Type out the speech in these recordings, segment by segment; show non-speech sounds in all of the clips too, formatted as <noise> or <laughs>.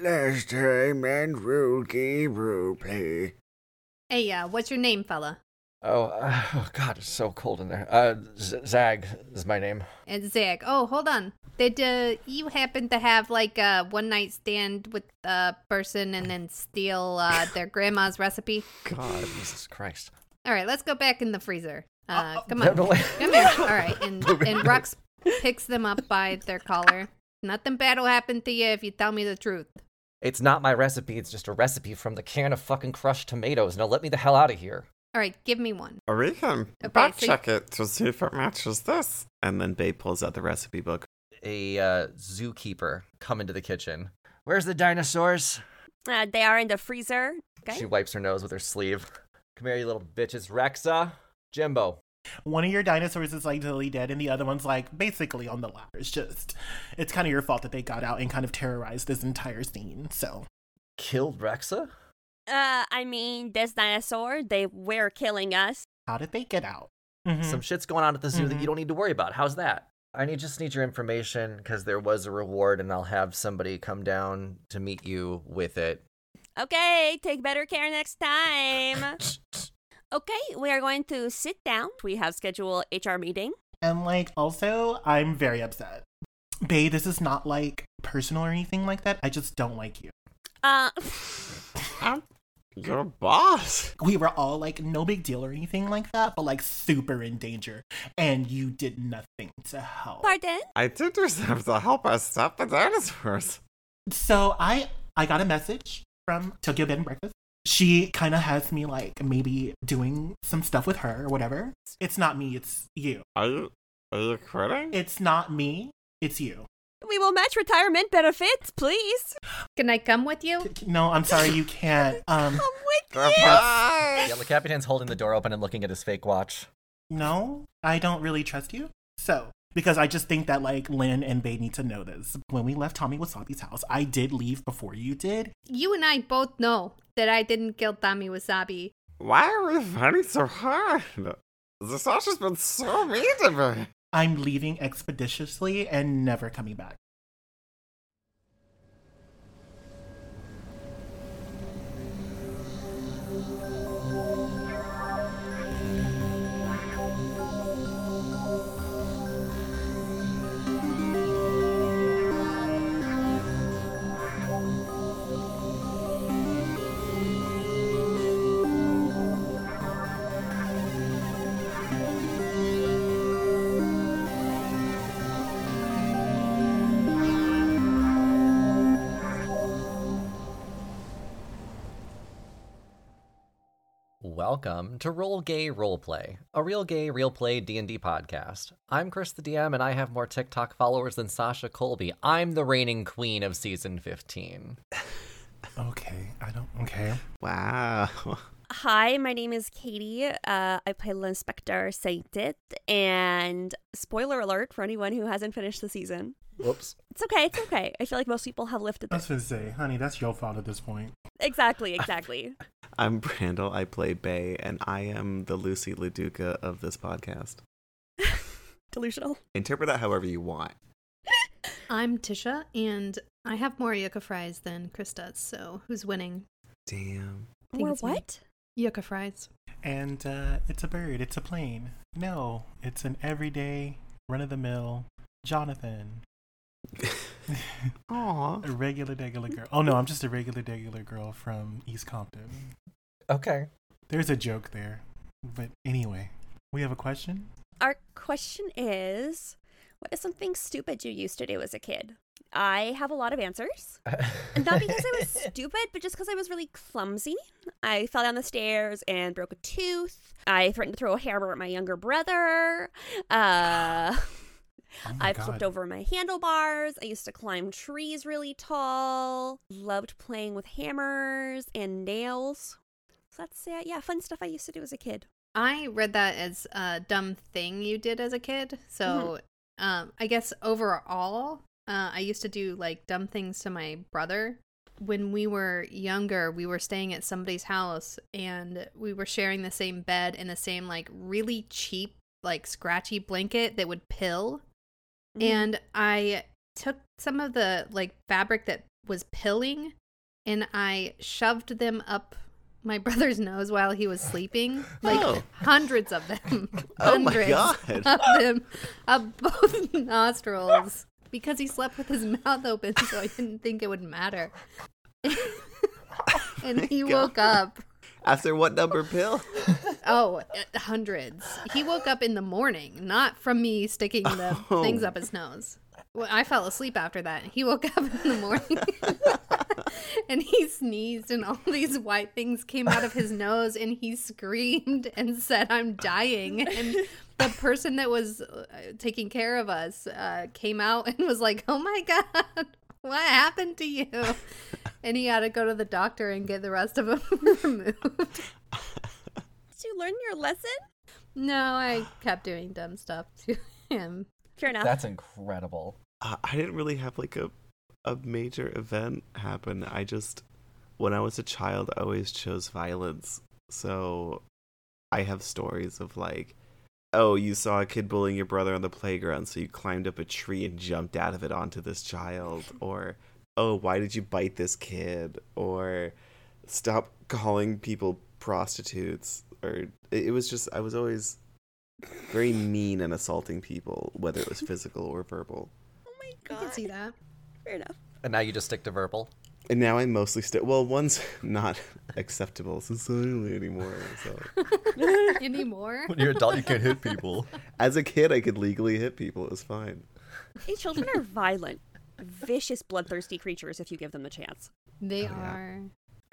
Last time and Roll Gay Roleplay. Hey, uh, what's your name, fella? Oh, uh, oh God, it's so cold in there. Uh, Z- Zag is my name. It's Zach. Oh, hold on. Did uh, you happen to have like a one night stand with a person and then steal uh, <laughs> their grandma's recipe? God, Jesus Christ. All right, let's go back in the freezer. Uh, come on, no, come here. All right, <laughs> and and Rux picks them up by their collar. Nothing bad will happen to you if you tell me the truth. It's not my recipe. It's just a recipe from the can of fucking crushed tomatoes. Now let me the hell out of here. All right, give me one. Or we can Okay, back so you- check it to see if it matches this. And then Babe pulls out the recipe book. A uh, zookeeper come into the kitchen. Where's the dinosaurs? Uh, they are in the freezer. Okay. She wipes her nose with her sleeve. Come here, you little bitches. Rexa, Jimbo. One of your dinosaurs is like totally dead, and the other one's like basically on the ladder. It's just, it's kind of your fault that they got out and kind of terrorized this entire scene. So, Killed Rexa? Uh, I mean, this dinosaur, they were killing us. how did they get out? Mhm. Some shit's going on at the zoo that Mhm. you don't need to worry about. How's that? I need just need your information because there was a reward, and I'll have somebody come down to meet you with it. Okay, take better care next time. <laughs> <laughs> okay, we are going to sit down. We have scheduled HR meeting. And like, also, I'm very upset. Bae, this is not like personal or anything like that. I just don't like you. Uh, I'm your boss. We were all like, no big deal or anything like that, but like super in danger. And you did nothing to help. pardon? I did do something to help us stop the dinosaurs. So I I got a message from Tokyo Bed and Breakfast. She kind of has me like maybe doing some stuff with her or whatever. It's not me, it's you. Are you are you quitting? It's not me, it's you. We will match retirement benefits, please. Can I come with you? No, I'm sorry, you can't. <laughs> Um, I'm with you. Yeah, the Capitan's holding the door open and looking at his fake watch. no, I don't really trust you. So, because I just think that like Lin and Bae need to know this. When we left Tommy Wasabi's house, I did leave before you did. You and I both know that I didn't kill Tommy Wasabi. Why are we fighting so hard? Zastasha's been so mean to me. I'm leaving expeditiously and never coming back. Welcome to Roll Gay Roleplay, a real gay, real play D&D podcast. I'm Chris the DM, and I have more TikTok followers than Sasha Colby. I'm the reigning queen of season 15. <laughs> Okay, I don't. Okay. Wow. Hi, my name is Katie. Uh, I play Inspector Sainted. And spoiler alert for anyone who hasn't finished the season. Whoops. It's okay, it's okay. I feel like most people have lifted I this. was gonna say, honey, that's your fault at this point. Exactly, exactly. <laughs> I'm Brandel. I play Bae, and I am the Lucy Laduca of this podcast. <laughs> Delusional. Interpret that however you want. <laughs> I'm Tisha, and I have more yucca fries than Chris does, so who's winning? Damn. think Or it's me. what? Yucca fries. And uh, it's a bird. It's a plane. No, it's an everyday, run of the mill Jonathan. <laughs> Aw. A regular, regular girl. Oh no, I'm just a regular, regular girl from East Compton. Okay. There's a joke there. But anyway, we have a question. Our question is What is something stupid you used to do as a kid? I have a lot of answers. <laughs> Not because I was stupid, but just because I was really clumsy. I fell down the stairs and broke a tooth. I threatened to throw a hammer at my younger brother. Uh, <laughs> Oh I've God. flipped over my handlebars. I used to climb trees really tall. Loved playing with hammers and nails. So that's uh, yeah, fun stuff I used to do as a kid. I read that as a dumb thing you did as a kid. So, um, I guess overall, uh, I used to do like dumb things to my brother. When we were younger, we were staying at somebody's house and we were sharing the same bed and the same like really cheap, like scratchy blanket that would pill. Mhm. And I took some of the like fabric that was pilling and I shoved them up my <laughs> brother's nose while he was sleeping. Like Oh. hundreds of them. <laughs> Oh my hundreds God. of them up both <laughs> nostrils. Because he slept with his mouth open, so I didn't think it would matter. and he God. woke up. After what number pill? <laughs> Oh, uh, hundreds. He woke up in the morning, not from me sticking the <laughs> Oh. things up his nose. Well, I fell asleep after that. He woke up in the morning <laughs> and he sneezed, and all these white things came out of his nose, and he screamed and said, I'm dying. And the person that was uh, taking care of us uh, came out and was like, Oh my God, what happened to you? <laughs> And he had to go to the doctor and get the rest of them <laughs> removed. Did you learn your lesson? No, I kept doing dumb stuff to him. Fair enough. That's incredible. Uh, I didn't really have like a a major event happen. I just when I was a child, I always chose violence. So I have stories of like, oh, you saw a kid bullying your brother on the playground, so you climbed up a tree and jumped out of it onto this child, or oh, why did you bite this kid, or stop calling people prostitutes, or it, it was just I was always very mean and assaulting people, whether it was physical or verbal. oh my god, I can see that. Fair enough. And now you just stick to verbal. And now I'm mostly still. Well, one's <laughs> not acceptable societally anymore. So, <laughs> Anymore? When you're an adult, you can't hit people. <laughs> as a kid, I could legally hit people. It was fine. Hey, children are violent, vicious, bloodthirsty creatures if you give them the chance. They Oh, yeah. are.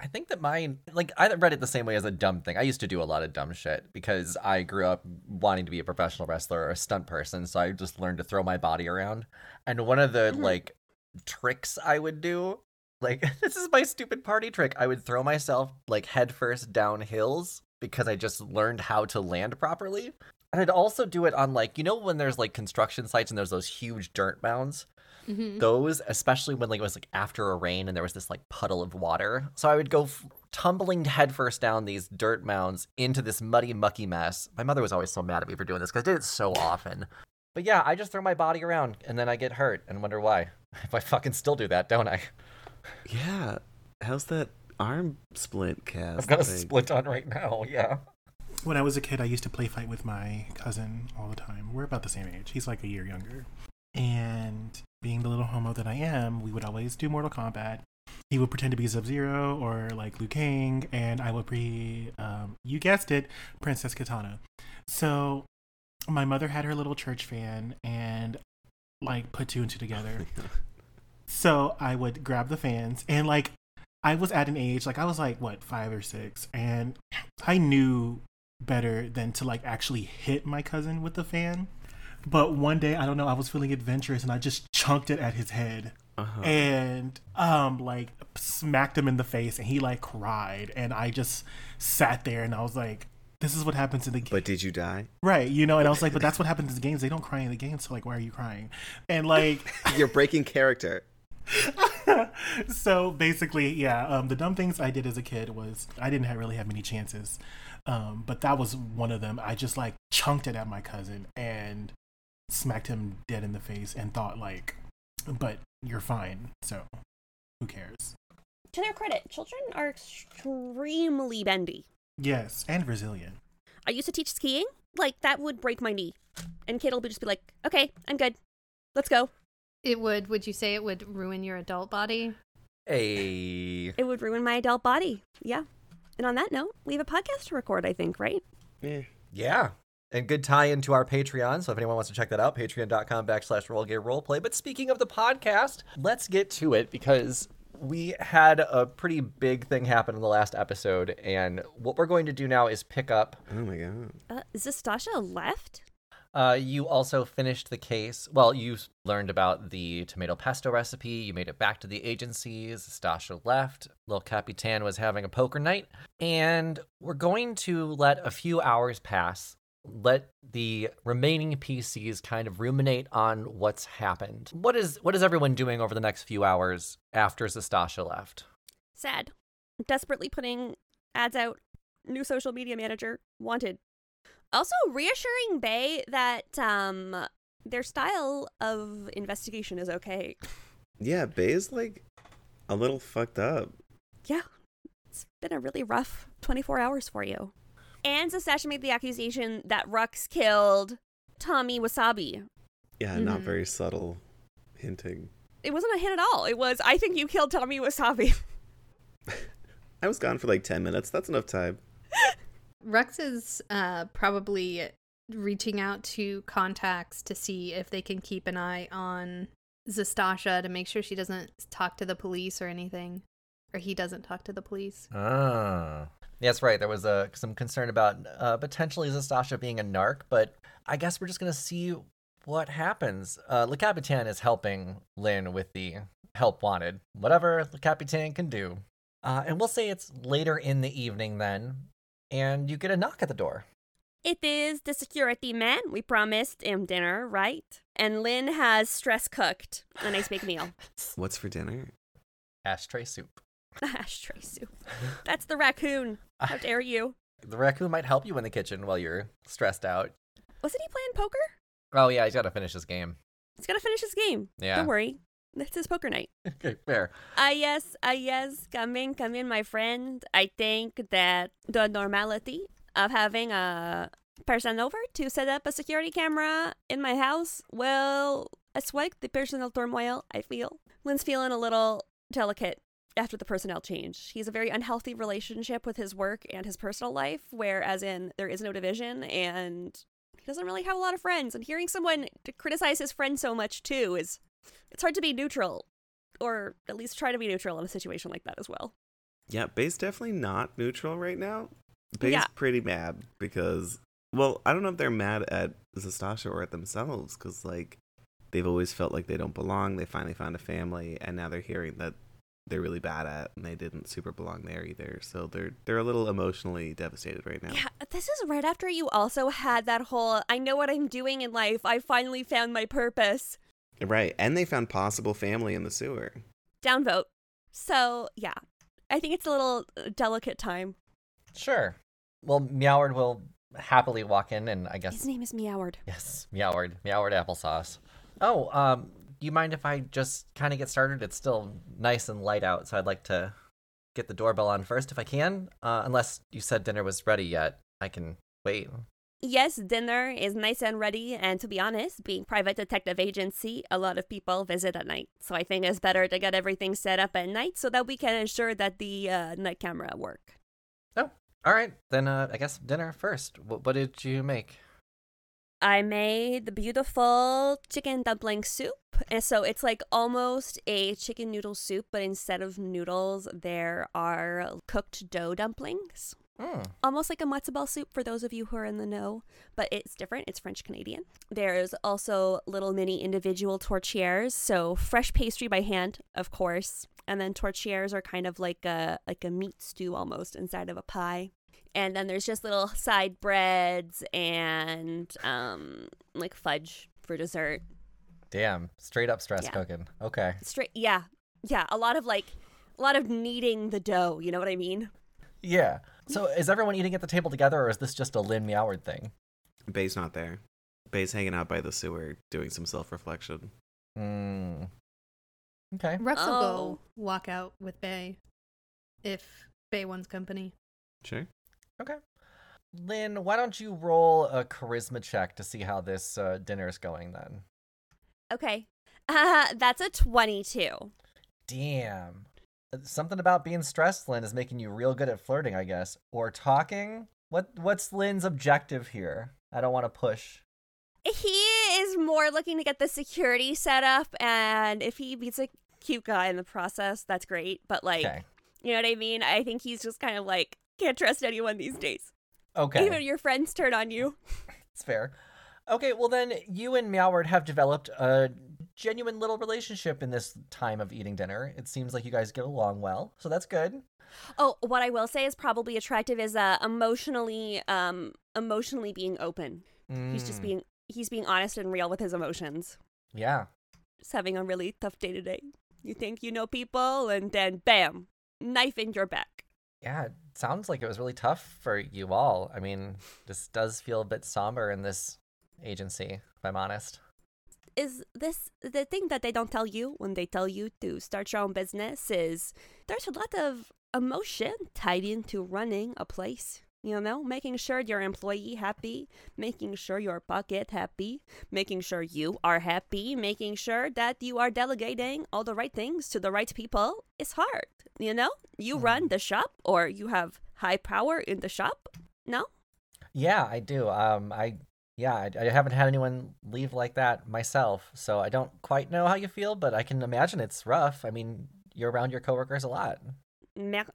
I think that mine, like, I read it the same way as a dumb thing. I used to do a lot of dumb shit because I grew up wanting to be a professional wrestler or a stunt person. So I just learned to throw my body around. And one of the, Mhm. like, tricks I would do, like, <laughs> this is my stupid party trick. I would throw myself, like, headfirst down hills because I just learned how to land properly. And I'd also do it on, like, you know, when there's, like, construction sites and there's those huge dirt mounds? Mhm. those especially when like it was like after a rain and there was this like puddle of water so i would go f- tumbling headfirst down these dirt mounds into this muddy mucky mess my mother was always so mad at me for doing this because i did it so often but yeah i just throw my body around and then i get hurt and wonder why <laughs> if i fucking still do that don't i Yeah. How's that arm splint cast? i've got a thing? split on right now yeah When I was a kid, I used to play fight with my cousin all the time. We're about the same age. He's like a year younger. And being the little homo that I am, we would always do Mortal Kombat. He would pretend to be Sub Zero or like Liu Kang, and I would be, um, you guessed it, Princess Kitana. So my mother had her little church fan and like put two and two together. <laughs> So I would grab the fans and like I was at an age like I was like what five or six and I knew better than to like actually hit my cousin with the fan. But one day I don't know I was feeling adventurous and I just chunked it at his head Uh-huh. and um like smacked him in the face and he like cried and I just sat there and I was like this is what happens in the game. But did you die? Right, you know, and I was like, but <laughs> that's what happens in the games. They don't cry in the games, so like, why are you crying? And like, <laughs> You're breaking character. <laughs> so basically, yeah, um, the dumb things I did as a kid was I didn't have, really have many chances, um, but that was one of them. I just like chunked it at my cousin and smacked him dead in the face and thought like, but you're fine, so who cares? To their credit, children are extremely bendy. Yes, and resilient. I used to teach skiing. Like that would break my knee, and kid will just be like, "Okay, I'm good. Let's go." It would, would you say it would ruin your adult body? hey It would ruin my adult body. Yeah. And on that note, we have a podcast to record. I think, right? Yeah. Yeah. And good tie into our Patreon. So if anyone wants to check that out, patreon.com backslash rollgay roleplay. But speaking of the podcast, let's get to it because we had a pretty big thing happen in the last episode. And what we're going to do now is pick up. Oh my god. Uh, Zastasha left. Uh, you also finished the case. Well, you learned about the tomato pesto recipe. You made it back to the agencies. Stasha left. Lil Capitan was having a poker night. And we're going to let a few hours pass. Let the remaining PCs kind of ruminate on what's happened. What is what is everyone doing over the next few hours after Zastasha left? Sad. Desperately putting ads out. New social media manager wanted. Also reassuring Bae that um their style of investigation is okay. Yeah, Bae is like a little fucked up. Yeah, it's been a really rough 24 hours for you. And Zastasha made the accusation that Rux killed Tommy Wasabi. Yeah, not Mhm. very subtle hinting. It wasn't a hint at all. It was, I think you killed Tommy Wasabi. <laughs> I was gone for like 10 minutes. That's enough time. <laughs> Rex is uh, probably reaching out to contacts to see if they can keep an eye on Zastasha to make sure she doesn't talk to the police or anything. Or he doesn't talk to the police. Ah. Yes, right. There was uh, some concern about uh, potentially Zastasha being a narc, but I guess we're just going to see what happens. Uh, Le Capitan is helping Lin with the help wanted, whatever Le Capitan can do. Uh, and we'll say it's later in the evening then, and you get a knock at the door. It is the security man. We promised him dinner, right? And Lin has stress cooked a nice big meal. <laughs> <laughs> What's for dinner? Ashtray soup. <laughs> Ashtray soup. That's the raccoon. How dare you? The raccoon might help you in the kitchen while you're stressed out. Wasn't he playing poker? Oh, yeah, he's got to finish his game. He's got to finish his game. Yeah. Don't worry. It's is poker night. <laughs> Okay, fair. Ah, yes, ah, yes. Come in, come in, my friend. I think that the normality of having a person over to set up a security camera in my house will assuage the personal turmoil I feel. Lin's feeling a little delicate after the personnel change. He's a very unhealthy relationship with his work and his personal life, whereas in, there is no division and he doesn't really have a lot of friends. And hearing someone to criticize his friend so much, too, is. It's hard to be neutral or at least try to be neutral in a situation like that as well. Yeah, Bae's definitely not neutral right now. Bae's Yeah. pretty mad because, well, I don't know if they're mad at Zastasha or at themselves because, like, they've always felt like they don't belong. They finally found a family, and now they're hearing that they're really bad at, and they didn't super belong there either. So they're they're a little emotionally devastated right now. Yeah, this is right after you also had that whole I know what I'm doing in life. I finally found my purpose. Right, and they found possible family in the sewer. Downvote. So, yeah. I think it's a little uh, delicate time. Sure. Well, Meoward will happily walk in, and I guess His name is Meoward. Yes, Meoward. Meoward applesauce. Oh, um, do you mind if I just kind of get started? It's still nice and light out, so I'd like to get the doorbell on first if I can. Uh, unless you said dinner was ready yet. I can wait. Yes, dinner is nice and ready, and to be honest, being private detective agency, a lot of people visit at night. So I think it's better to get everything set up at night so that we can ensure that the uh, night camera work. Oh, all right. Then uh, I guess dinner first. What, what did you make? I made the beautiful chicken dumpling soup. And so it's like almost a chicken noodle soup, but instead of noodles, there are cooked dough dumplings. Hmm. Almost like a matzo ball soup for those of you who are in the know, but it's different. It's French Canadian. There's also little mini individual tourtières, so fresh pastry by hand, of course. And then tourtières are kind of like a like a meat stew almost inside of a pie. And then there's just little side breads and um like fudge for dessert. Damn, straight up stress Yeah. cooking. Okay. Straight yeah. Yeah, a lot of like a lot of kneading the dough, you know what I mean? Yeah. So is everyone eating at the table together, or is this just a Lin Meoward thing? Bae's not there. Bae's hanging out by the sewer doing some self reflection. Hmm. Okay. Rex will Oh. go walk out with Bae if Bae wants company. Sure. Okay. Lin, why don't you roll a charisma check to see how this uh, dinner is going then? Okay. <laughs> Uh, that's a 22. Damn. Something about being stressed, Lin, is making you real good at flirting, I guess. Or talking? What what's Lin's objective here? I don't want to push. He is more looking to get the security set up, and if he meets a cute guy in the process, that's great. But, like, Okay. you know what I mean? I think he's just kind of like, can't trust anyone these days. Okay. Even your friends turn on you. <laughs> It's fair. Okay, well then you and Meoward have developed a genuine little relationship in this time of eating dinner. It seems like you guys get along well, so that's good. Oh, what I will say is probably attractive is uh, emotionally, um, emotionally being open. He's just Mm, being, he's being honest and real with his emotions. Yeah. Just having a really tough day today. You think you know people, and then bam, knife in your back. Yeah, it sounds like it was really tough for you all. I mean, this does feel a bit somber in this agency, if I'm honest. Is this the thing that they don't tell you when they tell you to start your own business is there's a lot of emotion tied into running a place. You know, making sure your employee happy, making sure your pocket happy, making sure you are happy, making sure that you are delegating all the right things to the right people is hard. You know, you run the shop or you have high power in the shop. No, Yeah, I do. Um, I yeah, I, I haven't had anyone leave like that myself, so I don't quite know how you feel, but I can imagine it's rough. I mean, you're around your coworkers a lot.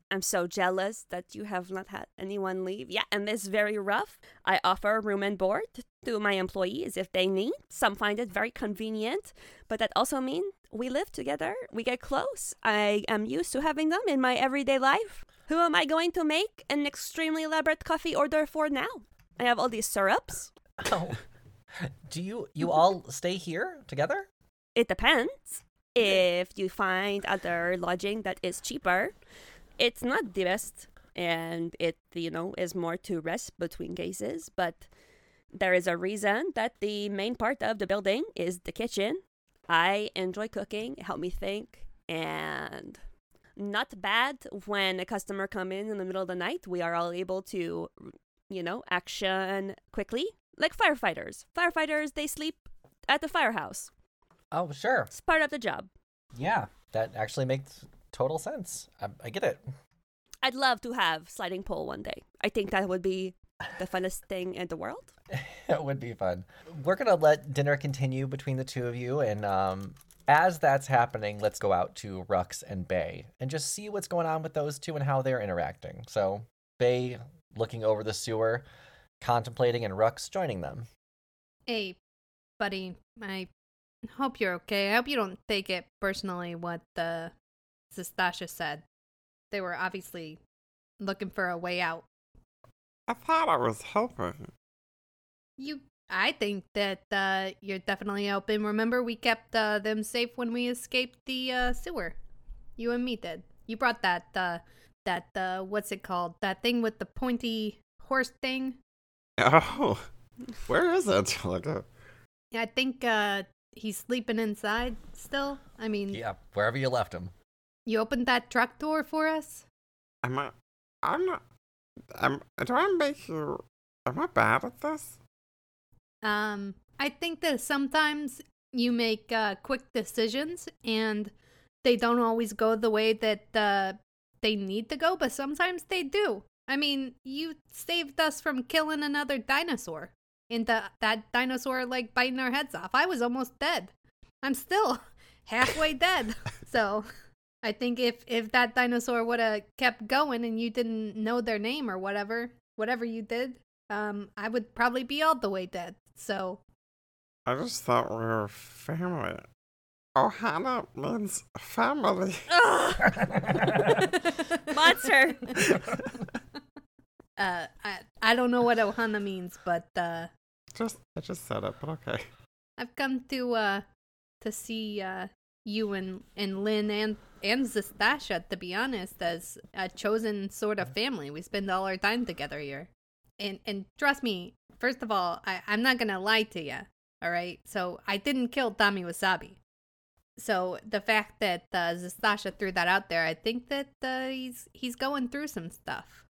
I'm so jealous that you have not had anyone leave. Yeah, and it's very rough. I offer room and board to my employees if they need. Some find it very convenient, but that also means we live together, we get close. I am used to having them in my everyday life. Who am I going to make an extremely elaborate coffee order for now? I have all these syrups. Oh, <laughs> do you you all stay here together? It depends. If you find other lodging that is cheaper, it's not the best, and it you know is more to rest between cases. But there is a reason that the main part of the building is the kitchen. I enjoy cooking; it helps me think, and not bad when a customer come in in the middle of the night. We are all able to, you know, action quickly, like firefighters. Firefighters they sleep at the firehouse. Oh, sure. It's part of the job. Yeah, that actually makes total sense. I, I get it. I'd love to have sliding pole one day. I think that would be the funnest thing in the world. <laughs> it would be fun. We're gonna let dinner continue between the two of you, and um, as that's happening, let's go out to Rux and Bae and just see what's going on with those two and how they're interacting. So Bae looking over the sewer, contemplating, and Rux joining them. Hey, buddy, I hope you're okay. I hope you don't take it personally what the Zastasha said. They were obviously looking for a way out. I thought I was helping. You, I think that uh, you're definitely helping. Remember, we kept uh, them safe when we escaped the uh, sewer. You and me did. You brought that, uh, that, uh, what's it called? That thing with the pointy horse thing. Oh, where is it, Angelica? I think uh, he's sleeping inside still. I mean, Yeah, wherever you left him. you opened that truck door for us. Am I? I'm not. Am, do I make you? Am I bad at this? Um, I think that sometimes you make uh, quick decisions and they don't always go the way that uh, they need to go, but sometimes they do. I mean, you saved us from killing another dinosaur. And the, that dinosaur, like, biting our heads off. I was almost dead. I'm still <laughs> halfway dead. <laughs> So I think if, if that dinosaur would have kept going and you didn't know their name or whatever, whatever you did, um, I would probably be all the way dead. So I just thought we were family. Ohana means family. <laughs> Monster. Uh, I I don't know what Ohana means, but uh, just I just said it, but okay. I've come to uh to see uh you and and Lin and and Zastasha to be honest as a chosen sort of family. We spend all our time together here, and and trust me. First of all, I I'm not gonna lie to you. All right, so I didn't kill Tommy Wasabi. So the fact that uh, Zastasha threw that out there, I think that uh, he's he's going through some stuff,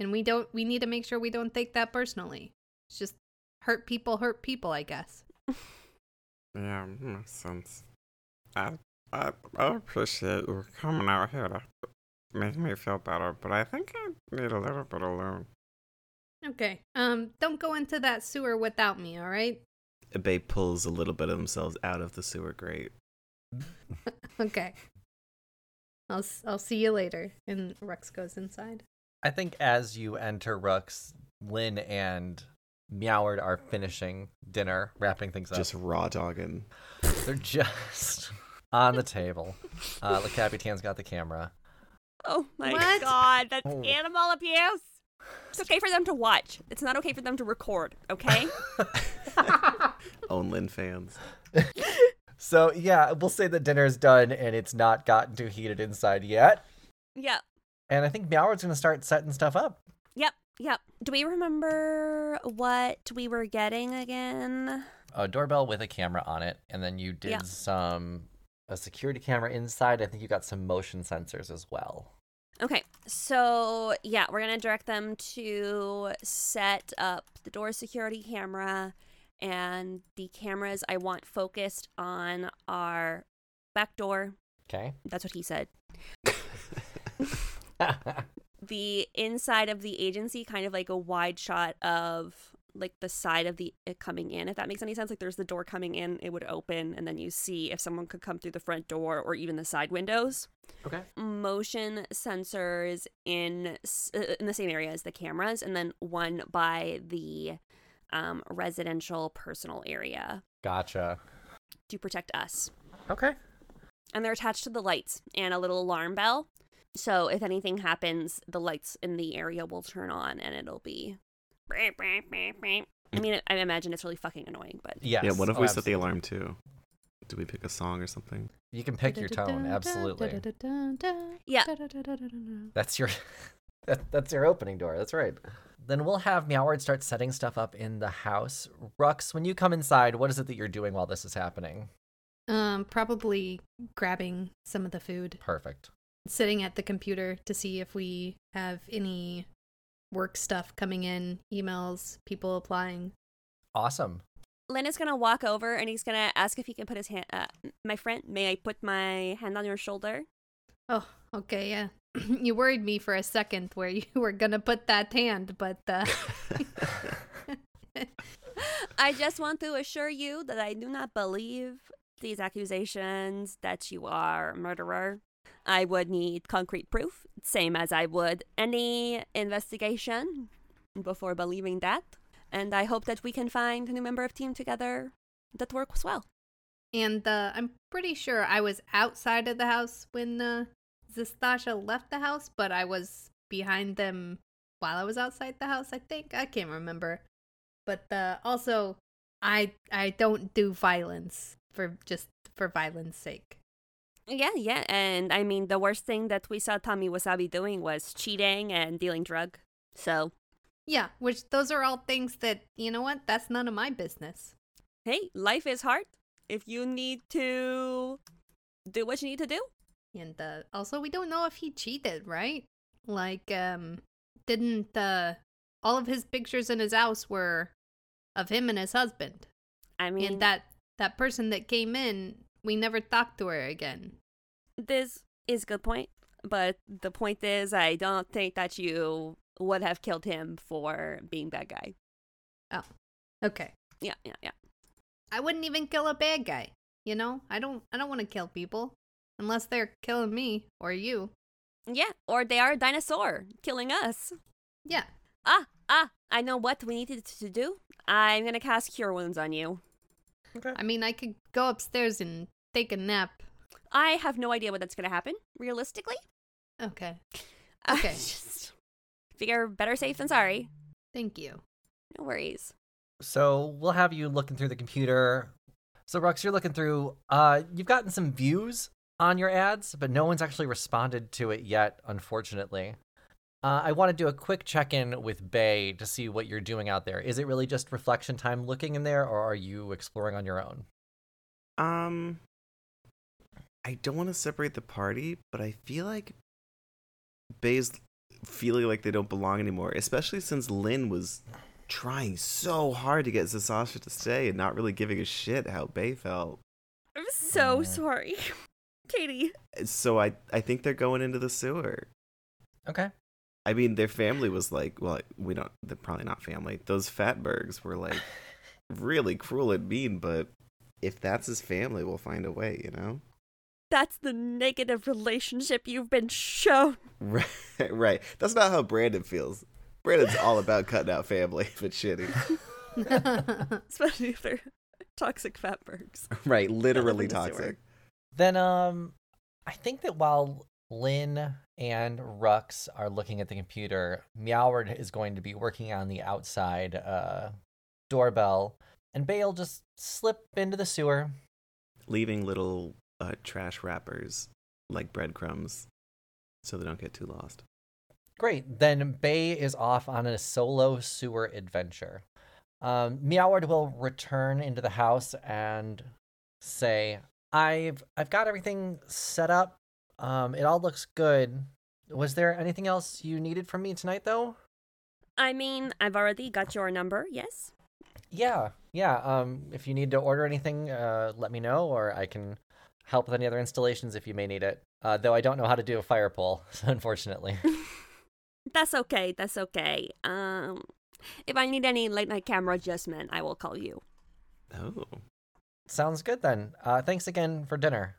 and we don't we need to make sure we don't take that personally. It's just hurt people hurt people, I guess. <laughs> Yeah, makes sense. I, I I appreciate you coming out here to make me feel better, but I think I need a little bit alone. Okay. Um, don't go into that sewer without me, all right? Bae pulls a little bit of themselves out of the sewer grate. <laughs> Okay. I'll I'll see you later. And Rex goes inside. I think as you enter Rux, Lin and Meoward are finishing dinner, wrapping things up. Just raw dogging. They're just <laughs> on the table. Uh, Le Capitan's got the camera. Oh my What? god, that's Oh. animal abuse. It's okay for them to watch. It's not okay for them to record, okay? <laughs> <laughs> Onlin fans. So yeah, we'll say that dinner's done and it's not gotten too heated inside yet. yep. And I think Meoward's gonna start setting stuff up. Yep. Yep. Do we remember what we were getting again? a doorbell with a camera on it, and then you did Yeah. some a security camera inside. I think you got some motion sensors as well. Okay, so yeah, we're gonna direct them to set up the door security camera, and the cameras I want focused on our back door. Okay. That's what he said. The inside of the agency, kind of like a wide shot of like the side of the it coming in. If that makes any sense, like there's the door coming in, it would open, and then you see if someone could come through the front door or even the side windows okay. motion sensors in uh, in the same area as the cameras, and then one by the um, residential personal area Gotcha. to protect us. Okay. And they're attached to the lights and a little alarm bell. So if anything happens, the lights in the area will turn on, and it'll be. I mean, I imagine it's really fucking annoying, but Yes. Yeah, what if Oh, we set the alarm too? Do we pick a song or something? You can pick your tone. Absolutely. Yeah. That's your that, that's your opening door. That's right. Then we'll have Meoward start setting stuff up in the house. Rux, when you come inside, what is it that you're doing while this is happening? Um, probably grabbing some of the food, Perfect. Sitting at the computer to see if we have any work stuff coming in, emails, people applying. Awesome. Lin is gonna walk over and he's gonna ask if he can put his hand. Uh, my friend, may I put my hand on your shoulder? Oh, okay, yeah. <clears throat> you worried me for a second where you <laughs> were gonna put that hand, but uh, <laughs> <laughs> I just want to assure you that I do not believe these accusations that you are a murderer. I would need concrete proof, same as I would any investigation before believing that. And I hope that we can find a new member of team together that works well. and uh, I'm pretty sure I was outside of the house when uh, Zastasha left the house, but I was behind them while I was outside the house. I think I can't remember, but uh, also I I don't do violence for just for violence sake. Yeah, yeah. And I mean, the worst thing that we saw Tommy Wasabi doing was cheating and dealing drug. So, Yeah, which those are all things that you know what? That's none of my business. hey, life is hard. If you need to do what you need to do, And uh, also, we don't know if he cheated, right? Like, um, didn't uh, all of his pictures in his house were of him and his husband? I mean, and that that person that came in, we never talked to her again. this is a good point. But the point is, I don't think that you would have killed him for being bad guy. Oh, okay, Yeah, yeah, yeah. I wouldn't even kill a bad guy. You know, I don't. I don't want to kill people unless they're killing me or you. Yeah, or they are a dinosaur killing us. Yeah. Ah, ah, I know what we needed to do. I'm gonna cast Cure Wounds on you. Okay. I mean, I could go upstairs and take a nap. I have no idea when that's gonna happen, realistically. Okay. <laughs> I Okay. just figure better safe than sorry. Thank you. No worries. So we'll have you looking through the computer. So Rux, you're looking through. Uh, you've gotten some views on your ads, but no one's actually responded to it yet, unfortunately. Uh, I want to do a quick check-in with Bae to see what you're doing out there. Is it really just reflection time looking in there, or are you exploring on your own? Um, I don't want to separate the party, but I feel like Bae's feeling like they don't belong anymore, especially since Lin was trying so hard to get Zastasha to stay and not really giving a shit how Bae felt. I'm so Yeah. sorry. <laughs> Katie. So I I think they're going into the sewer. Okay. I mean, their family was like, well, we don't. They're probably not family. Those Fatbergs were like <laughs> really cruel and mean, but if that's his family, we'll find a way, you know. That's the negative relationship you've been shown. Right, <laughs> right. That's not how Brandon feels. Brandon's all about cutting out family if it's shitty. <laughs> Especially if they're toxic fatbergs. <laughs> Right, literally in the sewer. toxic. Then um I think that while Lin and Rux are looking at the computer, Meoward is going to be working on the outside uh doorbell and Bale just slip into the sewer. Leaving little uh, trash wrappers like breadcrumbs so they don't get too lost. Great. Then Bae is off on a solo sewer adventure. Um, Meoward will return into the house and say, "I've I've got everything set up. Um, it all looks good. Was there anything else you needed from me tonight, though?" I mean, I've already got your number, yes? Yeah, yeah. Um, if you need to order anything, uh, let me know, or I can help with any other installations if you may need it. Uh, though I don't know how to do a fire pole, <laughs> unfortunately. <laughs> That's okay, that's okay. Um, if I need any late night camera adjustment, I will call you. Oh. Sounds good then. Uh, thanks again for dinner.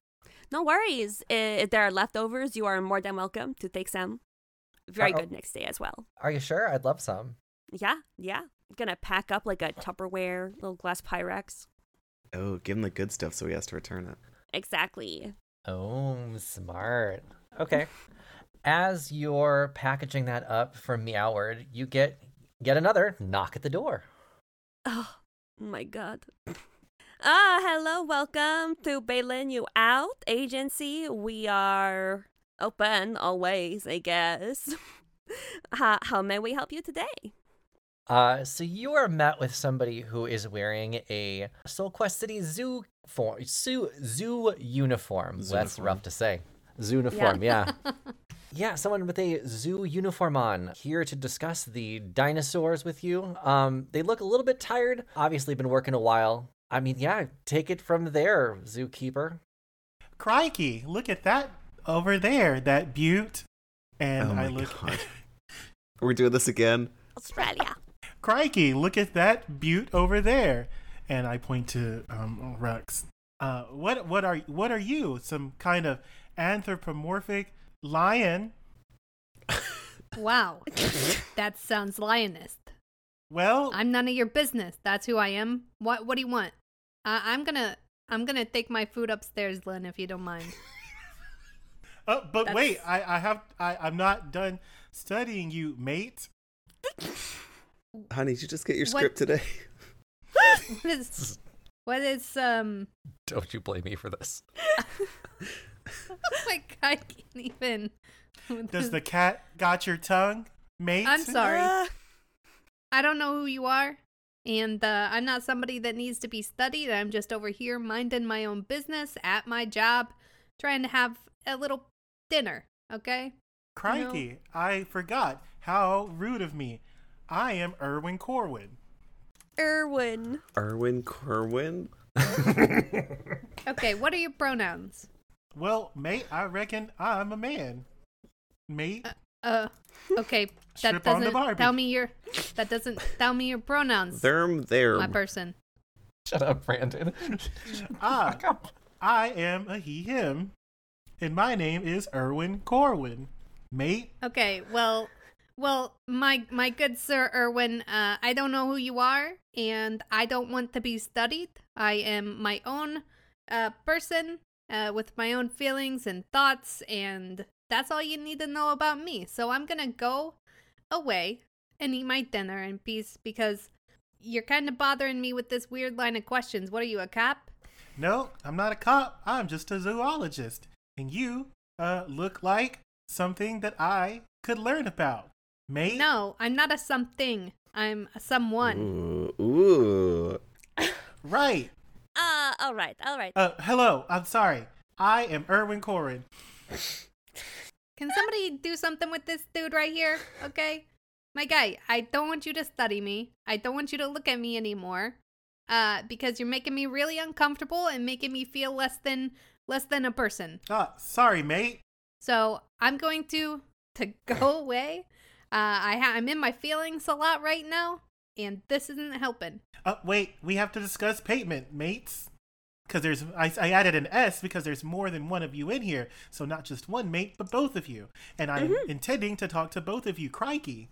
No worries. If there are leftovers, you are more than welcome to take some. Very Uh-oh. good next day as well. Are you sure? I'd love some. Yeah, yeah. Gonna pack up like a Tupperware little glass Pyrex. Oh, give him the good stuff so he has to return it. Exactly. Oh, smart. Okay. As you're packaging that up for Meoward, you get yet another knock at the door. Oh my god. Ah, hello, welcome to Bailing You Out Agency. We are open always, I guess. <laughs> how, how may we help you today? Uh, so you are met with somebody who is wearing a Soul Quest City zoo form, zoo, zoo uniform. That's rough to say. Zoo uniform, yeah. <laughs> yeah. someone with a zoo uniform on here to discuss the dinosaurs with you. Um, they look a little bit tired. Obviously, been working a while. I mean, yeah, take it from there, zookeeper. Crikey, look at that over there, that butte. And oh my I look god. <laughs> We're doing this again. Australia. Crikey, look at that butte over there. And I point to um, Rex. Uh, what what are what are you? Some kind of anthropomorphic lion? Wow. that sounds lionist. Well, I'm none of your business. That's who I am. What what do you want? Uh, I'm gonna I'm gonna take my food upstairs, Lin, if you don't mind. <laughs> uh, but wait, I, I have I, I'm not done studying you, mate. Honey, did you just get your What- script today? <laughs> what is what is um Don't you blame me for this. oh my god, I can't even Does the cat got your tongue, mate? I'm sorry. Ah, I don't know who you are, and uh, I'm not somebody that needs to be studied. I'm just over here minding my own business at my job, trying to have a little dinner. Okay. Crikey, I forgot. How rude of me. I am Erwin Corwin. Erwin. Erwin Corwin? <laughs> Okay. What are your pronouns? Well, mate, I reckon I'm a man. Mate, Uh. Okay. <laughs> That Strip on the doesn't Barbie. tell me your. That doesn't tell me your pronouns. Therm there. My person. Shut up, Brandon. <laughs> Ah. Fuck up. I am a he, him. And my name is Erwin Corwin. Mate, Okay, well, well, my my good sir Erwin, uh, I don't know who you are, and I don't want to be studied. I am my own uh, person uh, with my own feelings and thoughts, and that's all you need to know about me. So I'm gonna go away and eat my dinner in peace because you're kind of bothering me with this weird line of questions. What are you, a cop? no, I'm not a cop. I'm just a zoologist. And you, uh, look like something that I could learn about. Mate? No, I'm not a something. I'm a someone. Ooh, ooh. Right. Ah, all right, all right. Uh, hello, I'm sorry. I am Erwin Corwin. Can somebody do something with this dude right here? Okay? My guy, I don't want you to study me. I don't want you to look at me anymore. Uh, because you're making me really uncomfortable and making me feel less than less than a person. Ah, sorry, mate. So I'm going to to go <laughs> away. Uh, I ha- I'm in my feelings a lot right now, and this isn't helping. Uh, wait, we have to discuss payment, mates. Because there's, I, I added an S because there's more than one of you in here. So not just one mate, but both of you. And I'm intending to talk to both of you. Crikey.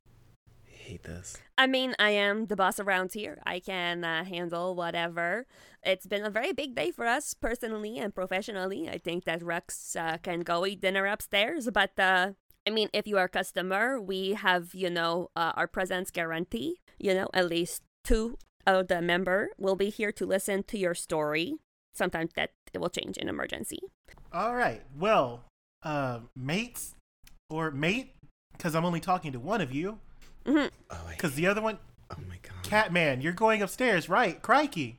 I hate this. I mean, I am the boss around here. I can uh, handle whatever. It's been a very big day for us personally and professionally. I think that Rex uh, can go eat dinner upstairs, but uh, I mean, if you are a customer, we have, you know, uh, our presence guarantee. You know, at least two of the member will be here to listen to your story. Sometimes that it will change in emergency. All right. Well, uh, mates or mate, because I'm only talking to one of you. mm-hmm Oh, Because the other one, Oh my god. Catman, you're going upstairs, right? Crikey.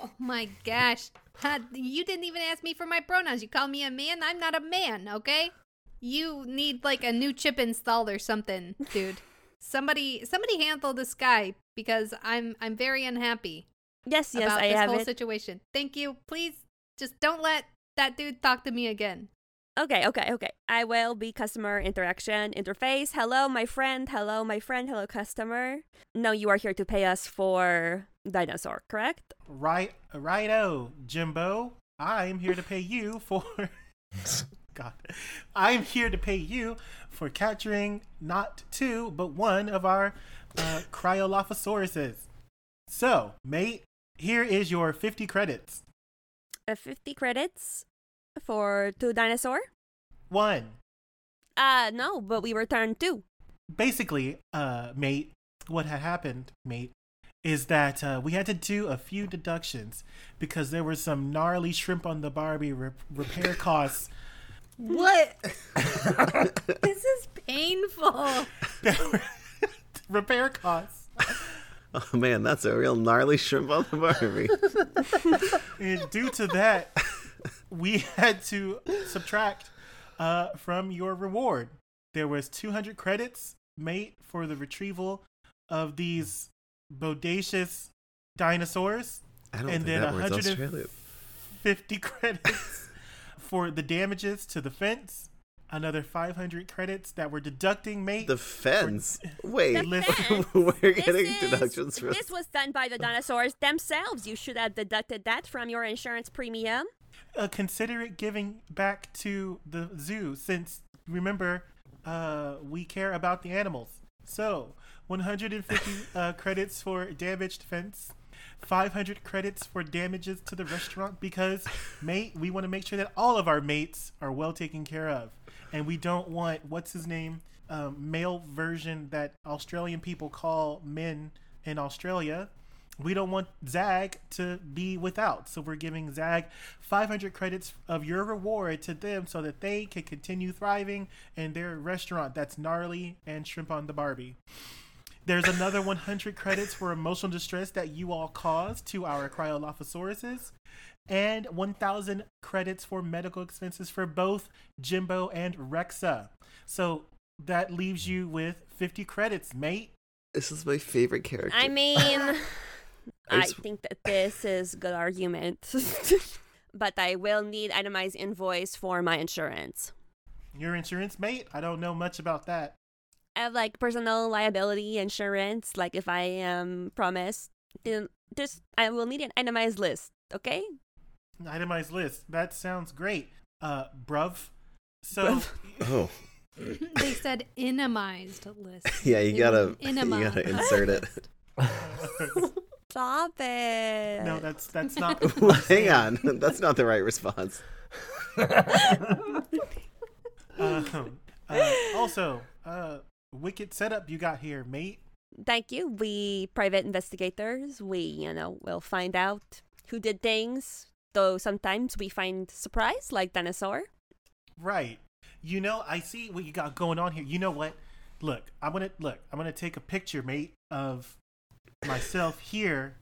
Oh my gosh. Ha, You didn't even ask me for my pronouns. You call me a man? I'm not a man, okay? You need like a new chip installed or something, dude. <laughs> somebody somebody handle this guy because I'm I'm very unhappy Yes, yes, about I this have whole it. situation. Thank you. Please just don't let that dude talk to me again. Okay, okay, okay. I will be customer interaction interface. Hello, my friend. Hello, my friend. Hello, customer. No, you are here to pay us for dinosaur, correct? Right, righto, Jimbo. I'm here to pay you for. <laughs> God, I'm here to pay you for capturing not two but one of our uh, cryolophosauruses. So, mate, here is your 50 credits. Uh, 50 credits for two dinosaur? One. Uh, no, but we returned two. Basically, uh, mate, what had happened, mate, is that uh, we had to do a few deductions because there were some gnarly shrimp on the Barbie re- repair costs. What? <laughs> This is painful. <laughs> repair costs. oh man, that's a real gnarly shrimp on the Barbie. <laughs> And due to that, we had to subtract uh, from your reward. There was 200 credits, mate, for the retrieval of these bodacious dinosaurs, I don't and think then that 150 credits for the damages to the fence. Another 500 credits that were deducting, mate. The fence. <laughs> Wait, The <laughs> fence. we're This getting is- deductions from. This was done by the <laughs> dinosaurs themselves. You should have deducted that from your insurance premium. uh, consider it giving back to the zoo since remember uh, we care about the animals so 150 uh, credits for damaged fence 500 credits for damages to the restaurant because mate we want to make sure that all of our mates are well taken care of and we don't want what's his name um, male version that australian people call men in australia we don't want Zag to be without. So we're giving Zag 500 credits of your reward to them so that they can continue thriving in their restaurant that's gnarly and shrimp on the Barbie. There's another 100 credits for emotional distress that you all caused to our Cryolophosauruses, and 1,000 credits for medical expenses for both Jimbo and Rexa. So that leaves you with 50 credits, mate. This is my favorite character. I mean, <laughs> I just- think that this is good argument. <laughs> but I will need itemized invoice for my insurance. Your insurance, mate? I don't know much about that. I have like personal liability insurance. Like if I am promised, then just I will need an itemized list. Okay. An itemized list. That sounds great. Uh, bruv. So, <laughs> oh, they said itemized list. <laughs> yeah, you gotta, <laughs> you gotta insert it. Stop it. no, that's that's not. Well, hang on, that's not the right response. Um, uh, also, uh, wicked setup you got here, mate. Thank you. We private investigators. We you know will find out who did things. Though sometimes we find surprise, like dinosaur. Right. You know, I see what you got going on here. You know what? Look, I'm gonna look. I'm gonna take a picture, mate, of myself <laughs> here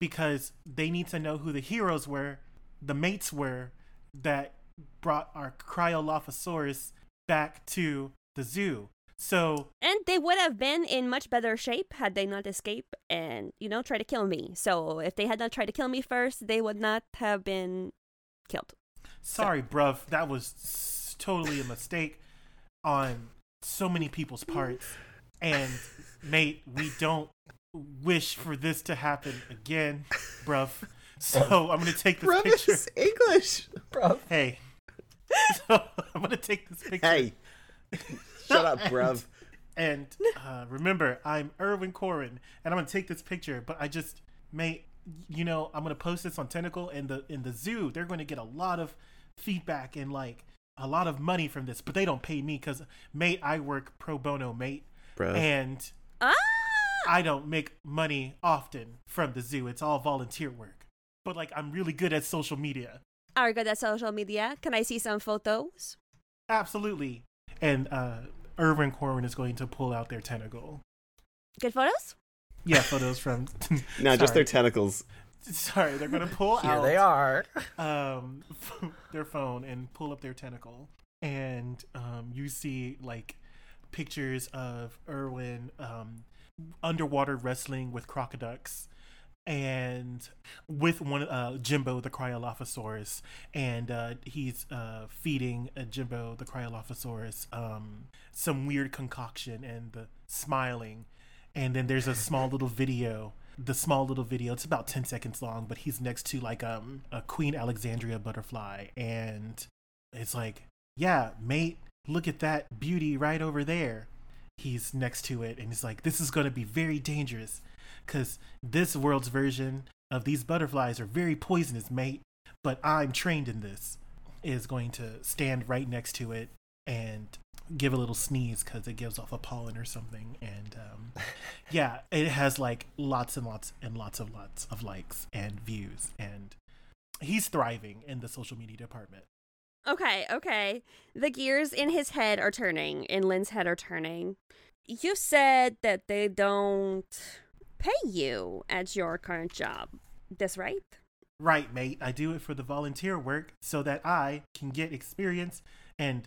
because they need to know who the heroes were, the mates were that brought our Cryolophosaurus back to the zoo. So And they would have been in much better shape had they not escaped and, you know, try to kill me. So if they had not tried to kill me first, they would not have been killed. sorry, bruv. That was totally a mistake on so many people's parts. And mate, we don't wish for this to happen again, bruv. So I'm gonna take this picture. Rubbish English. Bro. Hey. <laughs> So I'm gonna take this picture. Hey, shut up, <laughs> bruv. And uh, remember, I'm Erwin Corwin, and I'm gonna take this picture. But I just, mate, you know, I'm gonna post this on Tentacle and the in the zoo. They're gonna get a lot of feedback and like a lot of money from this, but they don't pay me because, mate, I work pro bono, mate, Bruv. and Ah! I don't make money often from the zoo. It's all volunteer work. But like, I'm really good at social media. Are good at social media. Can I see some photos? Absolutely. And uh Irvin Corwin is going to pull out their tentacle. Good photos? Yeah, photos from. <laughs> No, just their tentacles. Sorry, they're gonna pull Here out. they are. <laughs> um <laughs> their phone and pull up their tentacle and um you see like pictures of Erwin um underwater wrestling with crocodiles and with one uh Jimbo the Cryolophosaurus and uh he's uh feeding uh, Jimbo the Cryolophosaurus um some weird concoction and the smiling. And then there's a small <laughs> little video the small little video it's about 10 seconds long but he's next to like um a queen alexandria butterfly. And it's like yeah mate look at that beauty right over there. He's next to it and he's like this is to be very dangerous because this world's version of these butterflies are very poisonous mate but i'm trained in this is going to stand right next to it and give a little sneeze because it gives off a pollen or something and um, <laughs> yeah it has like lots and lots and lots of lots of likes and views and he's thriving in the social media department Okay, okay. The gears in his head are turning, in Lin's head are turning. You said that they don't pay you at your current job. This right? right mate i do it for the volunteer work so that i can get experience and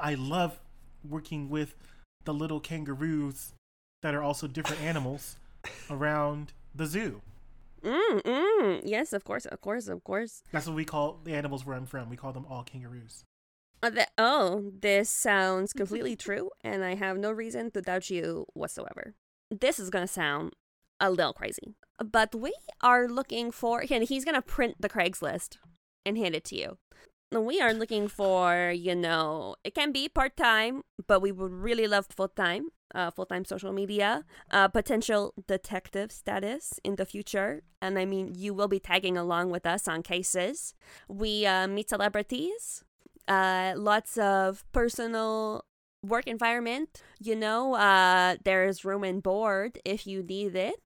I love working with the little kangaroos that are also different animals <laughs> around the zoo Mm, mm. Yes, of course, of course, of course. that's what we call the animals where i'm from we call them all kangaroos Uh, the, oh, this sounds completely true, and I have no reason to doubt you whatsoever. This is gonna sound a little crazy, but we are looking for. And he's gonna print the Craigslist and hand it to you. We are looking for, you know, it can be part time, but we would really love full time, uh, full time social media, uh, potential detective status in the future. And I mean, you will be tagging along with us on cases. We uh, meet celebrities, uh, lots of personal work environment. You know, uh, there's room and board if you need it.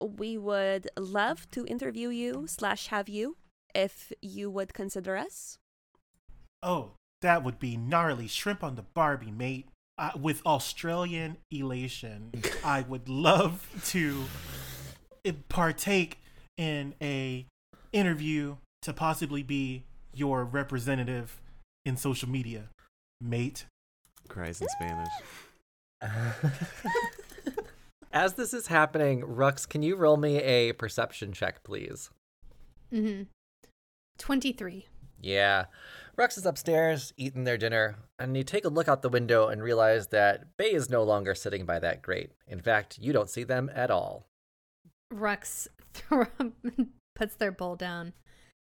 We would love to interview you slash have you if you would consider us. Oh, that would be gnarly shrimp on the Barbie, mate. Uh, with Australian elation, I would love to partake in a interview to possibly be your representative in social media, mate. Cries in Spanish. <laughs> As this is happening, Rux, can you roll me a perception check, please? Mm-hmm. 23. Yeah. Rux is upstairs eating their dinner, and you take a look out the window and realize that Bae is no longer sitting by that grate. In fact, you don't see them at all. Rux <laughs> throw puts their bowl down.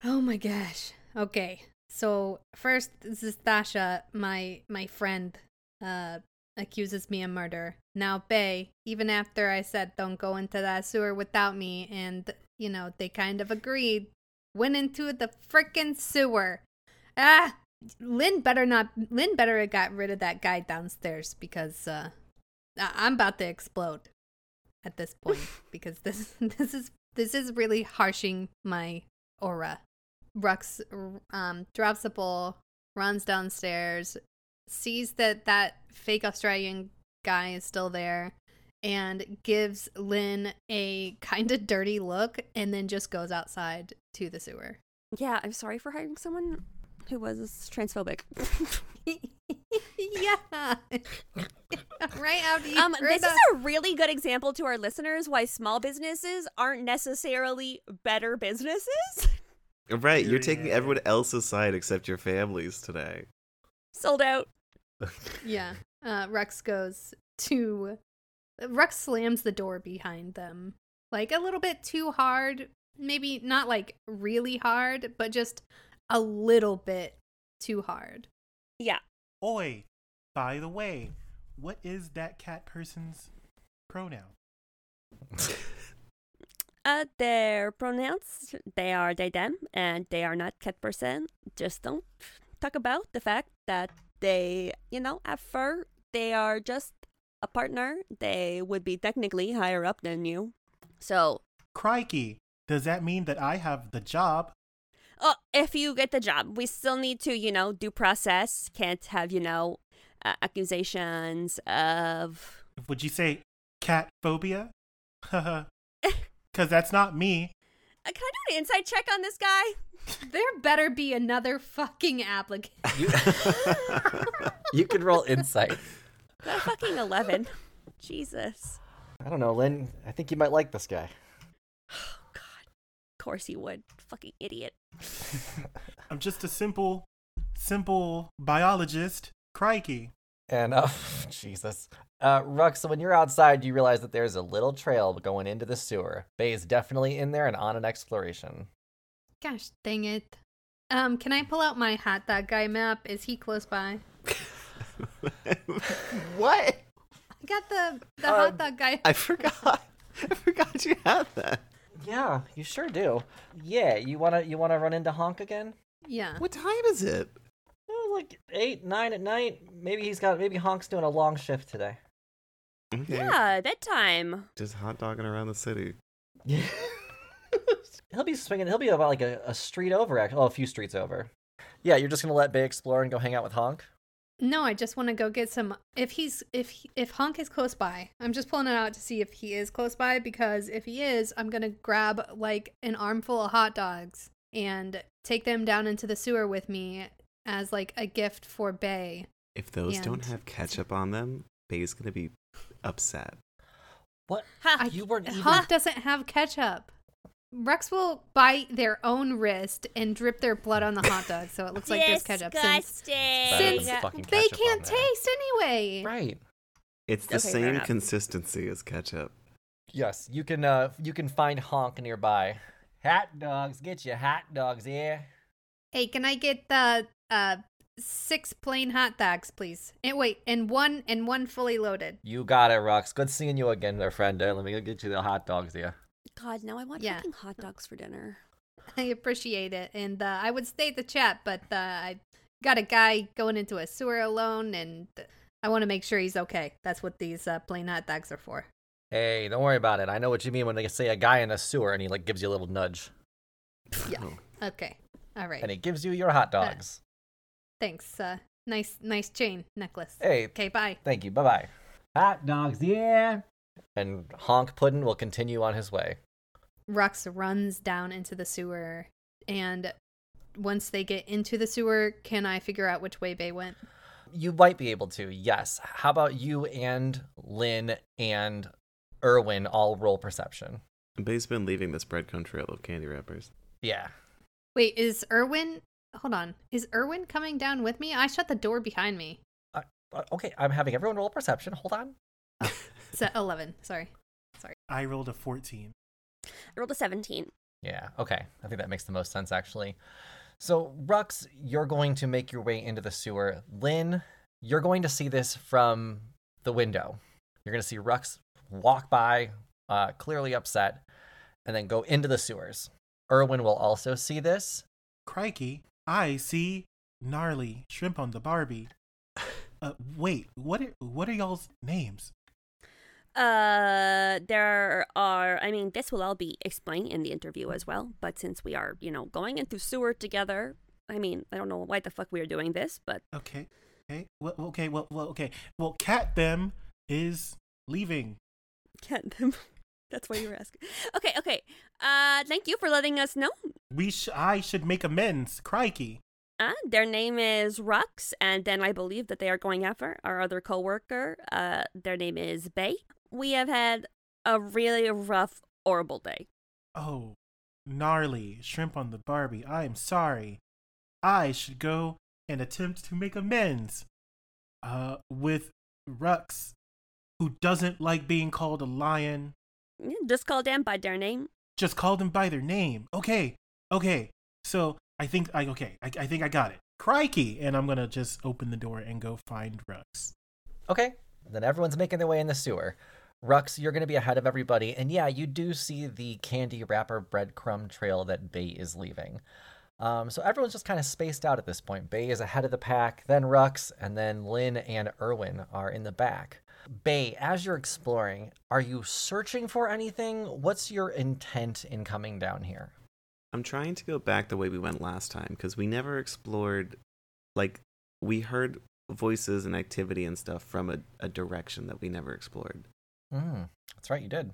Oh my gosh. Okay. So first, this is Thasha, my my friend, uh, accuses me of murder. Now Bae, even after I said don't go into that sewer without me, and you know they kind of agreed, went into the frickin' sewer. Ah, Lin better not. Lin better have got rid of that guy downstairs because uh, I'm about to explode at this point <laughs> because this <laughs> this is this is really harshing my aura. Rux um, drops the bowl, runs downstairs, sees that that fake Australian guy is still there, and gives Lin a kind of dirty look, and then just goes outside to the sewer. Yeah, I'm sorry for hiring someone who was transphobic. <laughs> yeah, <laughs> right after you um, heard this is a really good example to our listeners why small businesses aren't necessarily better businesses. Right, you're taking everyone else's side except your families today. Sold out. <laughs> Yeah. Uh, Rex goes to. Rex slams the door behind them. Like a little bit too hard. Maybe not like really hard, but just a little bit too hard. Yeah. Oi, by the way, what is that cat person's pronoun? <laughs> Uh, their pronouns, they are they, them, and they are not cat person. Just don't talk about the fact that they, you know, at fur, they are just a partner. They would be technically higher up than you. So, Crikey, does that mean that I have the job? oh, if you get the job, we still need to, you know, due process. Can't have, you know, uh, accusations of. Would you say cat phobia? <laughs> <laughs> Because that's not me. Uh, Can I do an insight check on this guy? There better be another fucking applicant. You, <laughs> you can roll insight. Got a fucking 11. Jesus. I don't know, Lin. I think you might like this guy. Oh, <sighs> God. Of course he would. Fucking idiot. I'm just a simple, simple biologist. Crikey. And uh, <laughs> Jesus, uh, Rux. When you're outside, you realize that there's a little trail going into the sewer. Bae is definitely in there and on an exploration. Gosh dang it. Um, can I pull out my hot dog guy map? Is he close by? <laughs> what? I got the the Um, hot dog guy. I forgot. I forgot you had that. Yeah, you sure do. Yeah, you wanna you wanna run into Honk again? yeah. What time is it? Like eight, nine at night. Maybe he's got maybe Honk's doing a long shift today. Okay. Yeah, bedtime. Just hot dogging around the city. Yeah. <laughs> he'll be swinging. He'll be about like a, a street over, actually. Oh, a few streets over. Yeah, you're just gonna let Bae explore and go hang out with Honk. No, I just want to go get some. If he's if he- if Honk is close by, I'm just pulling it out to see if he is close by because if he is, I'm gonna grab like an armful of hot dogs and take them down into the sewer with me as like a gift for Bae. If those don't have ketchup on them, Bae's gonna be upset. What? Ha. You weren't even. Honk doesn't have ketchup. Rex will bite their own wrist and drip their blood on the hot dog, so it looks like there's ketchup. Since, since than they can't taste anyway. Right. It's the Okay, same consistency as ketchup. Yes, you can. Uh, you can find Honk nearby. Hot dogs, get your hot dogs here. Hey, can I get the uh six plain hot dogs, please? And wait, and one and one fully loaded. You got it, Rux. Good seeing you again, there, friend. Uh, Let me go get you the hot dogs here. God, now I want Yeah. fucking hot dogs for dinner. <laughs> I appreciate it, and uh, I would stay at the chat, but uh, I got a guy going into a sewer alone, and I want to make sure he's okay. That's what these uh, plain hot dogs are for. Hey, don't worry about it. I know what you mean when they say a guy in a sewer and he like gives you a little nudge Yeah. <laughs> Okay, all right. and he gives you your hot dogs. Thanks. Uh, nice, nice chain necklace. Hey, Okay, bye. thank you. Bye bye. Hot dogs, yeah. And Honk Puddin will continue on his way. Rux runs down into the sewer, and once they get into the sewer, can I figure out which way Bae went? You might be able to, yes. How about you and Lin and Erwin all roll perception? Bae's been leaving this breadcrumb trail of candy wrappers. Yeah. Wait, is Erwin? Hold on. Is Erwin coming down with me? I shut the door behind me. Uh, okay, I'm having everyone roll perception. Hold on. <laughs> It's 11. Sorry. Sorry. I rolled a 14. I rolled a 17. Yeah, okay. I think that makes the most sense, actually. So, Rux, you're going to make your way into the sewer. Lin, you're going to see this from the window. You're going to see Rux walk by, uh, clearly upset, and then go into the sewers. Erwin will also see this. Crikey, I see gnarly shrimp on the Barbie. <laughs> Uh, wait, what are, what are y'all's names? Uh, there are, I mean, this will all be explained in the interview as well, but since we are, you know, going into sewer together, I mean, I don't know why the fuck we are doing this, but Okay, okay, well, okay, well, well, okay. Well, Cat them is leaving. can't them. That's why you were asking. Okay, okay. Uh, thank you for letting us know. We sh- I should make amends. Crikey. Uh, their name is Rux, and then I believe that they are going after our other coworker. Uh, their name is Bae. We have had a really rough, horrible day. Oh, gnarly shrimp on the Barbie. I am sorry. I should go and attempt to make amends. Uh, with Rux, who doesn't like being called a lion. Yeah, Just call them by their name. Just call them by their name. Okay, okay. So I think I okay. I, I think I got it. Crikey! And I'm gonna just open the door and go find Rux. Okay. Then everyone's making their way in the sewer. Rux, you're going to be ahead of everybody. And yeah, you do see the candy wrapper breadcrumb trail that Bae is leaving. Um, so everyone's just kind of spaced out at this point. Bae is ahead of the pack, then Rux, and then Lin and Erwin are in the back. Bae, as you're exploring, are you searching for anything? What's your intent in coming down here? I'm trying to go back the way we went last time because we never explored, like, we heard voices and activity and stuff from a, a direction that we never explored. Mm, that's right, you did.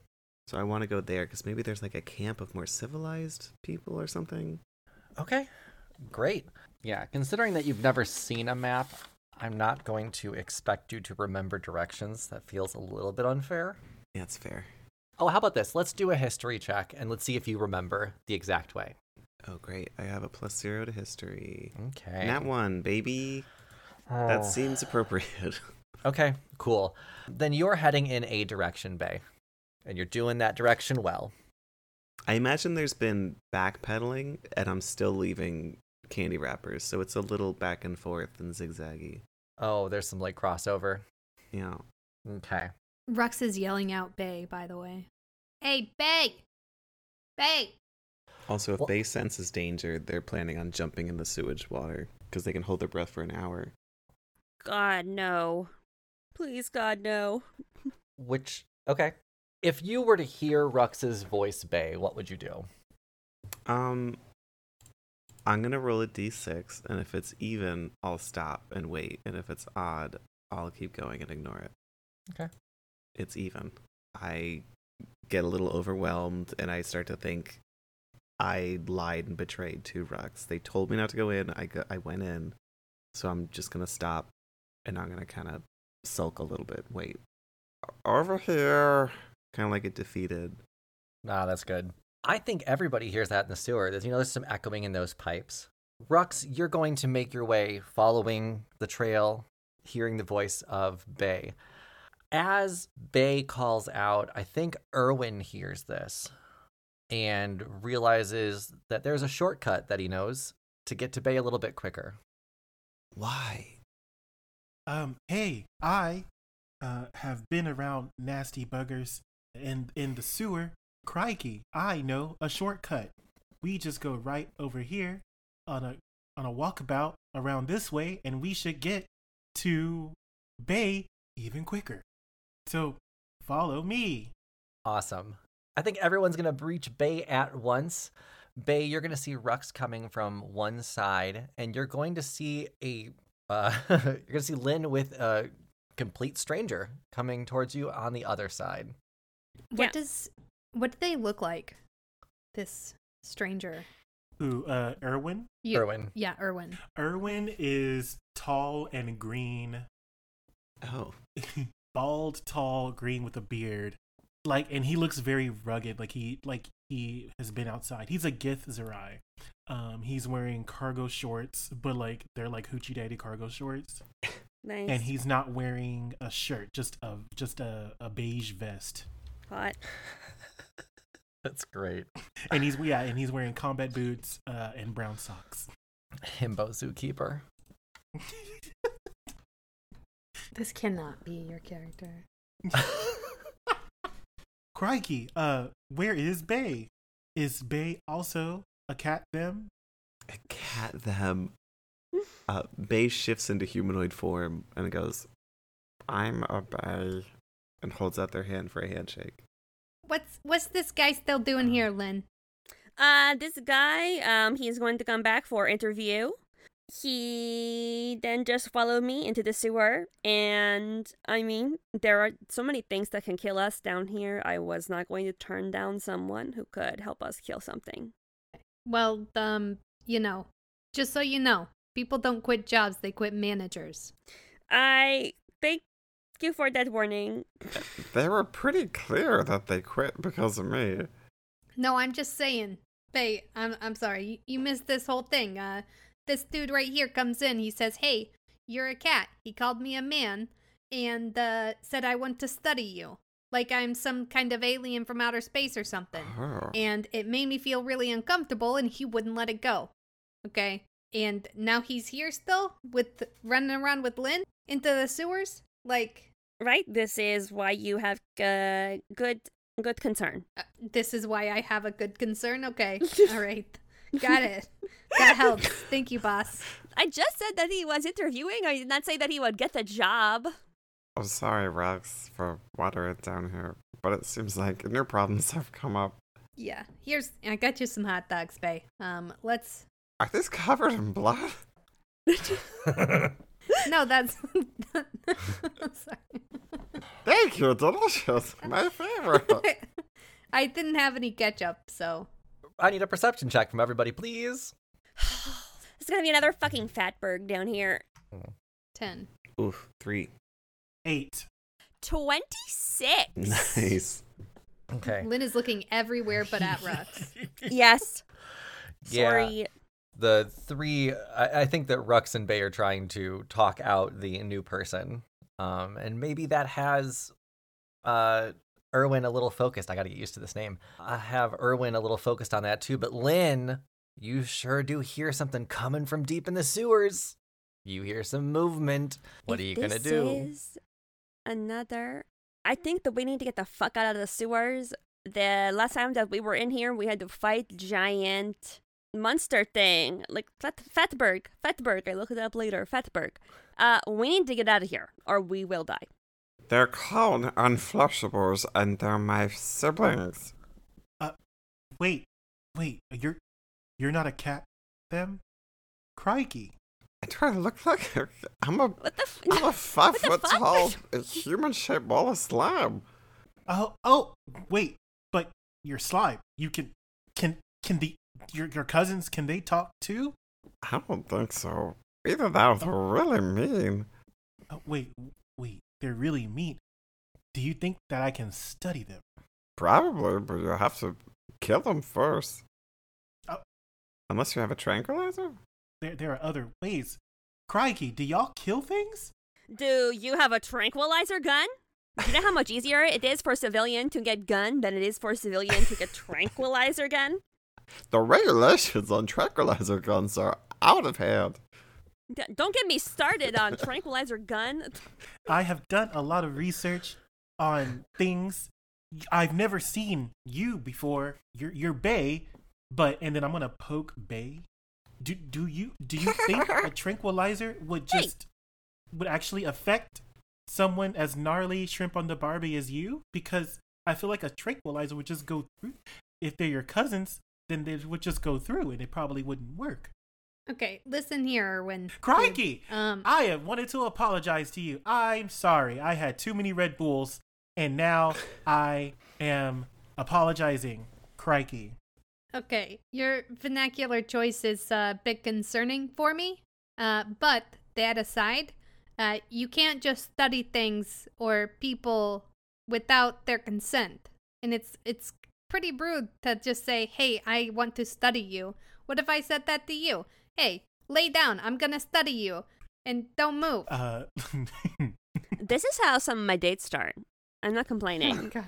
So I want to go there because maybe there's like a camp of more civilized people or something. Okay, great. Yeah, considering that you've never seen a map, I'm not going to expect you to remember directions. That feels a little bit unfair. Yeah, it's fair. Oh, how about this? Let's do a history check and let's see if you remember the exact way. Oh, great. I have a plus zero to history. Okay. Nat one, baby. That oh. seems appropriate. <laughs> Okay, cool. Then you're heading in a direction, Bae, and you're doing that direction well. I imagine there's been backpedaling, and I'm still leaving candy wrappers, so it's a little back and forth and zigzaggy. Oh, there's some like crossover. Yeah. Okay. Rux is yelling out Bae, by the way. Hey, Bae! Bae! Also, if Well- they senses danger, they're planning on jumping in the sewage water because they can hold their breath for an hour. God, no. Please, God, no. Which, okay. If you were to hear Rux's voice, Bae, what would you do? Um, I'm gonna roll a d6, and if it's even, I'll stop and wait, and if it's odd, I'll keep going and ignore it. Okay. It's even. I get a little overwhelmed, and I start to think I lied and betrayed two Rux. They told me not to go in. I go, I went in, so I'm just gonna stop, and I'm gonna kind of sulk a little bit. Wait, over here, kind of like a defeated. Ah, that's good. I think everybody hears that in the sewer. There's, you know, there's some echoing in those pipes. Rux, you're going to make your way following the trail, hearing the voice of Bae. As Bae calls out, I think Erwin hears this and realizes that there's a shortcut that he knows to get to Bae a little bit quicker. Why? Um, hey, I uh, have been around nasty buggers in in the sewer. Crikey, I know a shortcut. We just go right over here on a on a walkabout around this way, and we should get to Bae even quicker. So follow me. Awesome. I think everyone's going to reach Bae at once. Bae, you're going to see Rux coming from one side, and you're going to see a <laughs> uh, you're going to see Lin with a complete stranger coming towards you on the other side. What Yeah. does what do they look like? This stranger. Ooh, uh, Erwin. You, Erwin. Yeah, Erwin. Erwin is tall and green, Oh, <laughs> bald, tall, green with a beard. Like, and he looks very rugged. Like he, like he has been outside. He's a Githzerai. Um, he's wearing cargo shorts, but like they're like hoochie daddy cargo shorts. <laughs> Nice. And he's not wearing a shirt, just a just a, a beige vest. Hot. <laughs> That's great. <laughs> And he's yeah, and he's wearing combat boots uh, and brown socks. Himbo Zookeeper. <laughs> This cannot be your character. <laughs> Crikey, uh, where is Bae? Is Bae also a cat them? a cat them. Uh, Bae shifts into humanoid form and goes, I'm a bay, and holds out their hand for a handshake. What's what's this guy still doing here, Lin? Uh, this guy, um, he's going to come back for interview. He then just followed me into the sewer, and I mean, there are so many things that can kill us down here. I was not going to turn down someone who could help us kill something. Well, um, you know, just so you know, people don't quit jobs, they quit managers. I thank you for that warning. They were pretty clear that they quit because of me. No, I'm just saying. Faye, I'm I'm sorry. You, you missed this whole thing. Uh this dude right here comes in. He says, "Hey, you're a cat." He called me a man and uh said I want to study you. Like I'm some kind of alien from outer space or something. Oh. And it made me feel really uncomfortable and he wouldn't let it go. Okay? And now he's here still with running around with Lin into the sewers? Like Right? This is why you have uh, good good concern. Uh, this is why I have a good concern. Okay. <laughs> All right. Got it. That helps. Thank you, boss. <laughs> I just said that he was interviewing. I did not say that he would get the job. I'm sorry, Rex, for watering it down here, but it seems like new problems have come up. Yeah. Here's I got you some hot dogs, Faye. Um, let's Are these covered in blood? <laughs> No, that's. <laughs> Thank you, delicious. My favorite. <laughs> I didn't have any ketchup, so I need a perception check from everybody, please. <sighs> There's gonna be another fucking fatberg down here. ten. Oof, three. Eight. 26. <laughs> Nice. Okay. Lin is looking everywhere but at Rux. Yes. Yeah. Sorry. The three, I, I think that Rux and Bae are trying to talk out the new person. Um, and maybe that has uh, Erwin a little focused. I got to get used to this name. I have Erwin a little focused on that too. But Lin, you sure do hear something coming from deep in the sewers. You hear some movement. What If are you going to this do? Is another. I think that we need to get the fuck out of the sewers. The last time that we were in here, we had to fight giant monster thing, like Fat- Fatberg. Fatberg. I looked it up later. Fatberg. Uh, we need to get out of here, or we will die. They're called unflushables, and they're my siblings. Uh, wait, wait. You're you're not a cat. Them. Crikey. I try to look like a, I'm a What the? F- I'm a <laughs> five What foot fuck? tall human shaped ball of slime. Oh, oh, wait. But you're slime. You can, can, can the your your cousins can they talk too? I don't think so. Either that or they're really mean. Oh, wait, wait. They're really mean. Do you think that I can study them? Probably, but you'll have to kill them first. Oh. Unless you have a tranquilizer? There, there are other ways. Crikey, do y'all kill things? Do you have a tranquilizer gun? Do you know how much easier it is for a civilian to get gun than it is for a civilian to get <laughs> tranquilizer gun? The regulations on tranquilizer guns are out of hand. D- Don't get me started on <laughs> tranquilizer gun. I have done a lot of research on things. I've never seen you before. You're you're Bae, but and then I'm gonna poke Bae. Do do you do you think <laughs> a tranquilizer would Hey. just would actually affect someone as gnarly shrimp on the Barbie as you? Because I feel like a tranquilizer would just go through. If they're your cousins, then they would just go through, and it probably wouldn't work. Okay, listen here, Erwin. Crikey! Um, I have wanted to apologize to you. I'm sorry. I had too many Red Bulls, and now <laughs> I am apologizing. Crikey. Okay, your vernacular choice is uh, a bit concerning for me. Uh, but that aside, uh, you can't just study things or people without their consent, and it's it's pretty rude to just say, "Hey, I want to study you." What if I said that to you? Hey, lay down. I'm gonna study you, and don't move. Uh, <laughs> This is how some of my dates start. I'm not Oh, complaining. God.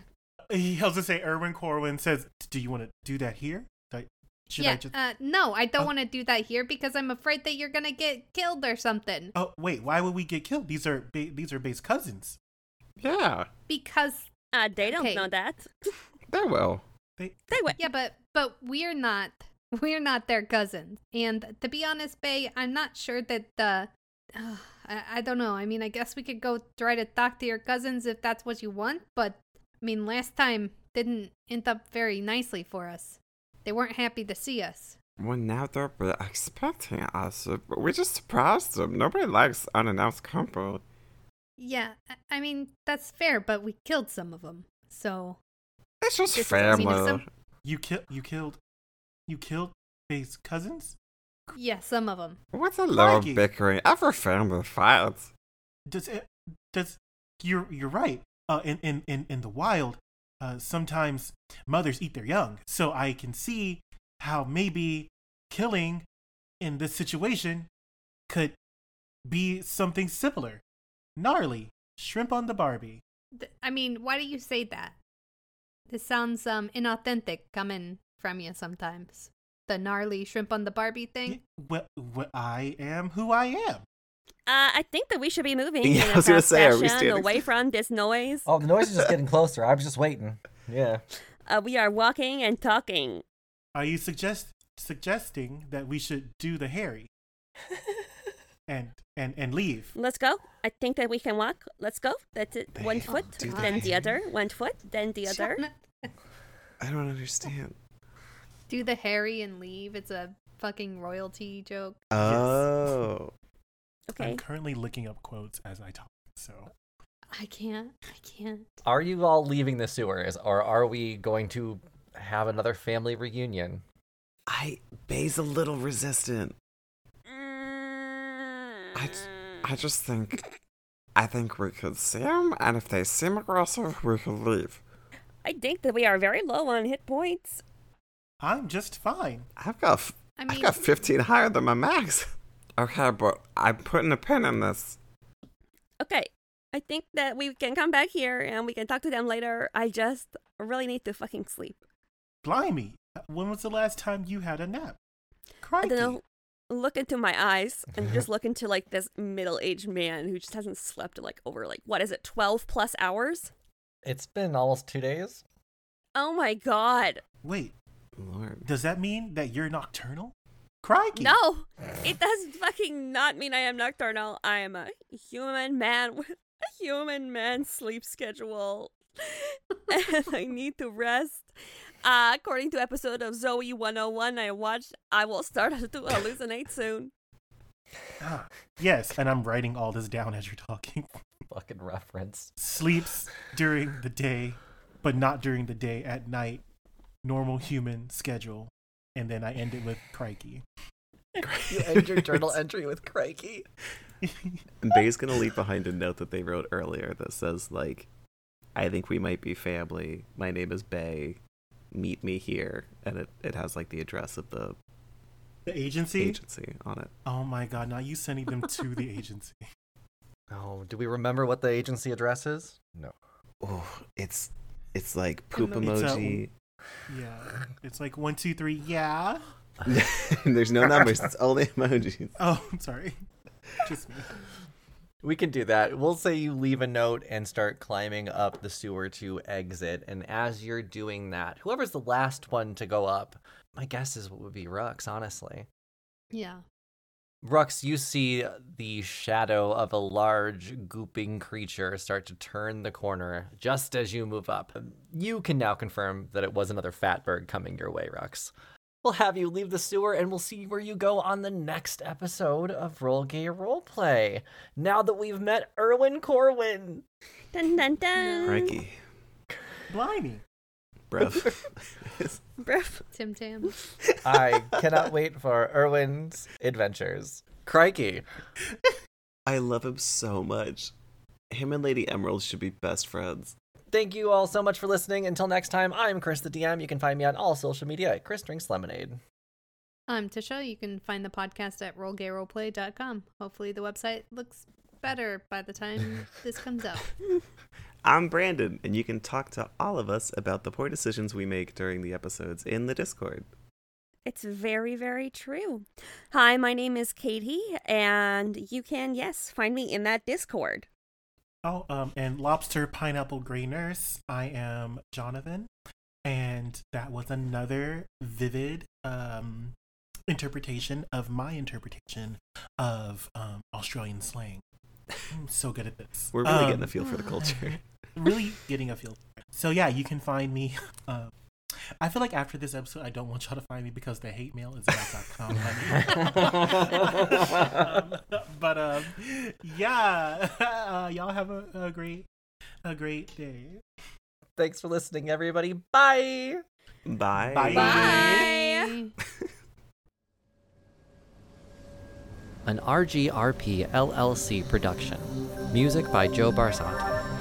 he was to say, Erwin Corwin says, "Do you want to do that here? Should yeah, I just?" uh, no, I don't Oh. want to do that here because I'm afraid that you're gonna get killed or something. oh wait, why would we get killed? These are ba- these are Bae's cousins. Yeah, Because Uh, they don't Okay. know that. <laughs> they will. They They went. Yeah, but but we're not <laughs> we're not their cousins. And to be honest, Bae, I'm not sure that the uh, <sighs> I, I don't know. I mean, I guess we could go try to talk to your cousins if that's what you want, but I mean, last time didn't end up very nicely for us. They weren't happy to see us. Well, now they're expecting us. We just surprised them. Nobody likes unannounced company. Yeah, I- I mean, that's fair, but we killed some of them. So, It's just This is- family. you kill you killed you killed Bae's cousins. yeah, some of them. What's a little Crikey. bickering? Every family fights. Does it? Does you're you're right. Uh, in in in in the wild, uh, sometimes mothers eat their young. So I can see how maybe killing in this situation could be something similar. Gnarly shrimp on the Barbie. Th- I mean, why do you say that? This sounds um inauthentic coming from you sometimes. The gnarly shrimp on the Barbie thing. Well, well, I am who I am. Uh, I think that we should be moving Yeah, in <laughs> I a was gonna say, are we standing away from this noise. Oh, the noise is just getting closer. I was just waiting. Yeah. <laughs> Uh, we are walking and talking. Are you suggest suggesting that we should do the Harry <laughs> and and and leave? Let's go. I think that we can walk. Let's go. That's it. One foot, do then the other. One foot, then the other. I don't understand. <laughs> Do the Harry and leave. It's a fucking royalty joke. Oh. <laughs> Okay. I'm currently looking up quotes as I talk. So I can't. I can't. Are you all leaving the sewers, or are we going to have another family reunion? I Bae's a little resistant. I, I just think I think we could see them, and if they seem aggressive, we could leave. I think that we are very low on hit points. I'm just fine. I've got f- I I've got 15 higher than my max. <laughs> Okay, but I'm putting a pin in this. Okay, I think that we can come back here and we can talk to them later. I just really need to fucking sleep. Blimey, when was the last time you had a nap? Crikey. I don't know. Look into my eyes and <laughs> just look into like this middle-aged man who just hasn't slept like over like what is it, twelve plus hours? It's been almost two days. Oh my god! Wait, Lord. does that mean that you're nocturnal? Crikey. No, it does fucking not mean I am nocturnal. I am a human man with a human man sleep schedule, <laughs> and I need to rest. Uh, according to episode of Zoey 101 I watched, I will start <laughs> to hallucinate soon. Ah, yes, and I'm writing all this down as you're talking. <laughs> Fucking reference. Sleeps during the day, but not during the day at night. Normal human schedule. And then I end it with crikey. <laughs> You end your journal entry with crikey. And Bae's gonna leave behind a note that they wrote earlier that says like, "I think we might be family. My name is Bae. Meet me here." And it, it has like the address of the The agency? agency on it. Oh my god, now you sending them to the <laughs> agency. Oh, do we remember what the agency address is? No. Oh, it's it's like poop Emoji. It's a- Yeah. It's like one, two, three, yeah. <laughs> There's no numbers. It's only <laughs> emojis. Oh, I'm sorry. Just me. We can do that. We'll say you leave a note and start climbing up the sewer to exit. And as you're doing that, whoever's the last one to go up, my guess is what would be Rux, honestly. Yeah. Rux, you see the shadow of a large, gooping creature start to turn the corner just as you move up. You can now confirm that it was another fatberg coming your way, Rux. We'll have you leave the sewer and we'll see where you go on the next episode of Roll Gay Roleplay. Now that we've met Erwin Corwin. Dun dun dun. Crikey, Blimey. bruv. <laughs> Bruh. Tim Tam. I cannot wait for Erwin's adventures. Crikey. I love him so much. Him and Lady Emerald should be best friends. Thank you all so much for listening. Until next time, I'm Chris the DM. You can find me on all social media at Chris Drinks Lemonade. I'm Tisha. You can find the podcast at rollgayroleplay.com. Hopefully, the website looks better by the time <laughs> this comes out. I'm Brandon, and you can talk to all of us about the poor decisions we make during the episodes in the Discord. It's very, very true. Hi, my name is Katie, and you can, yes, find me in that Discord. Oh, um, and Lobster Pineapple Grey Nurse. I am Jonathan, and that was another vivid um interpretation of my interpretation of um Australian slang. I'm so good at this. We're really Um, <laughs> getting a feel for the culture. really getting a feel. So yeah, you can find me. Uh, <laughs> I feel like after this episode, I don't want y'all to find me because the hate mail is about.com. <laughs> <laughs> um, <laughs> but um, yeah, uh, y'all have a, a great, a great day. Thanks for listening, everybody. Bye. Bye. Bye. Bye. An RGRP LLC production. Music by Joe Barsante.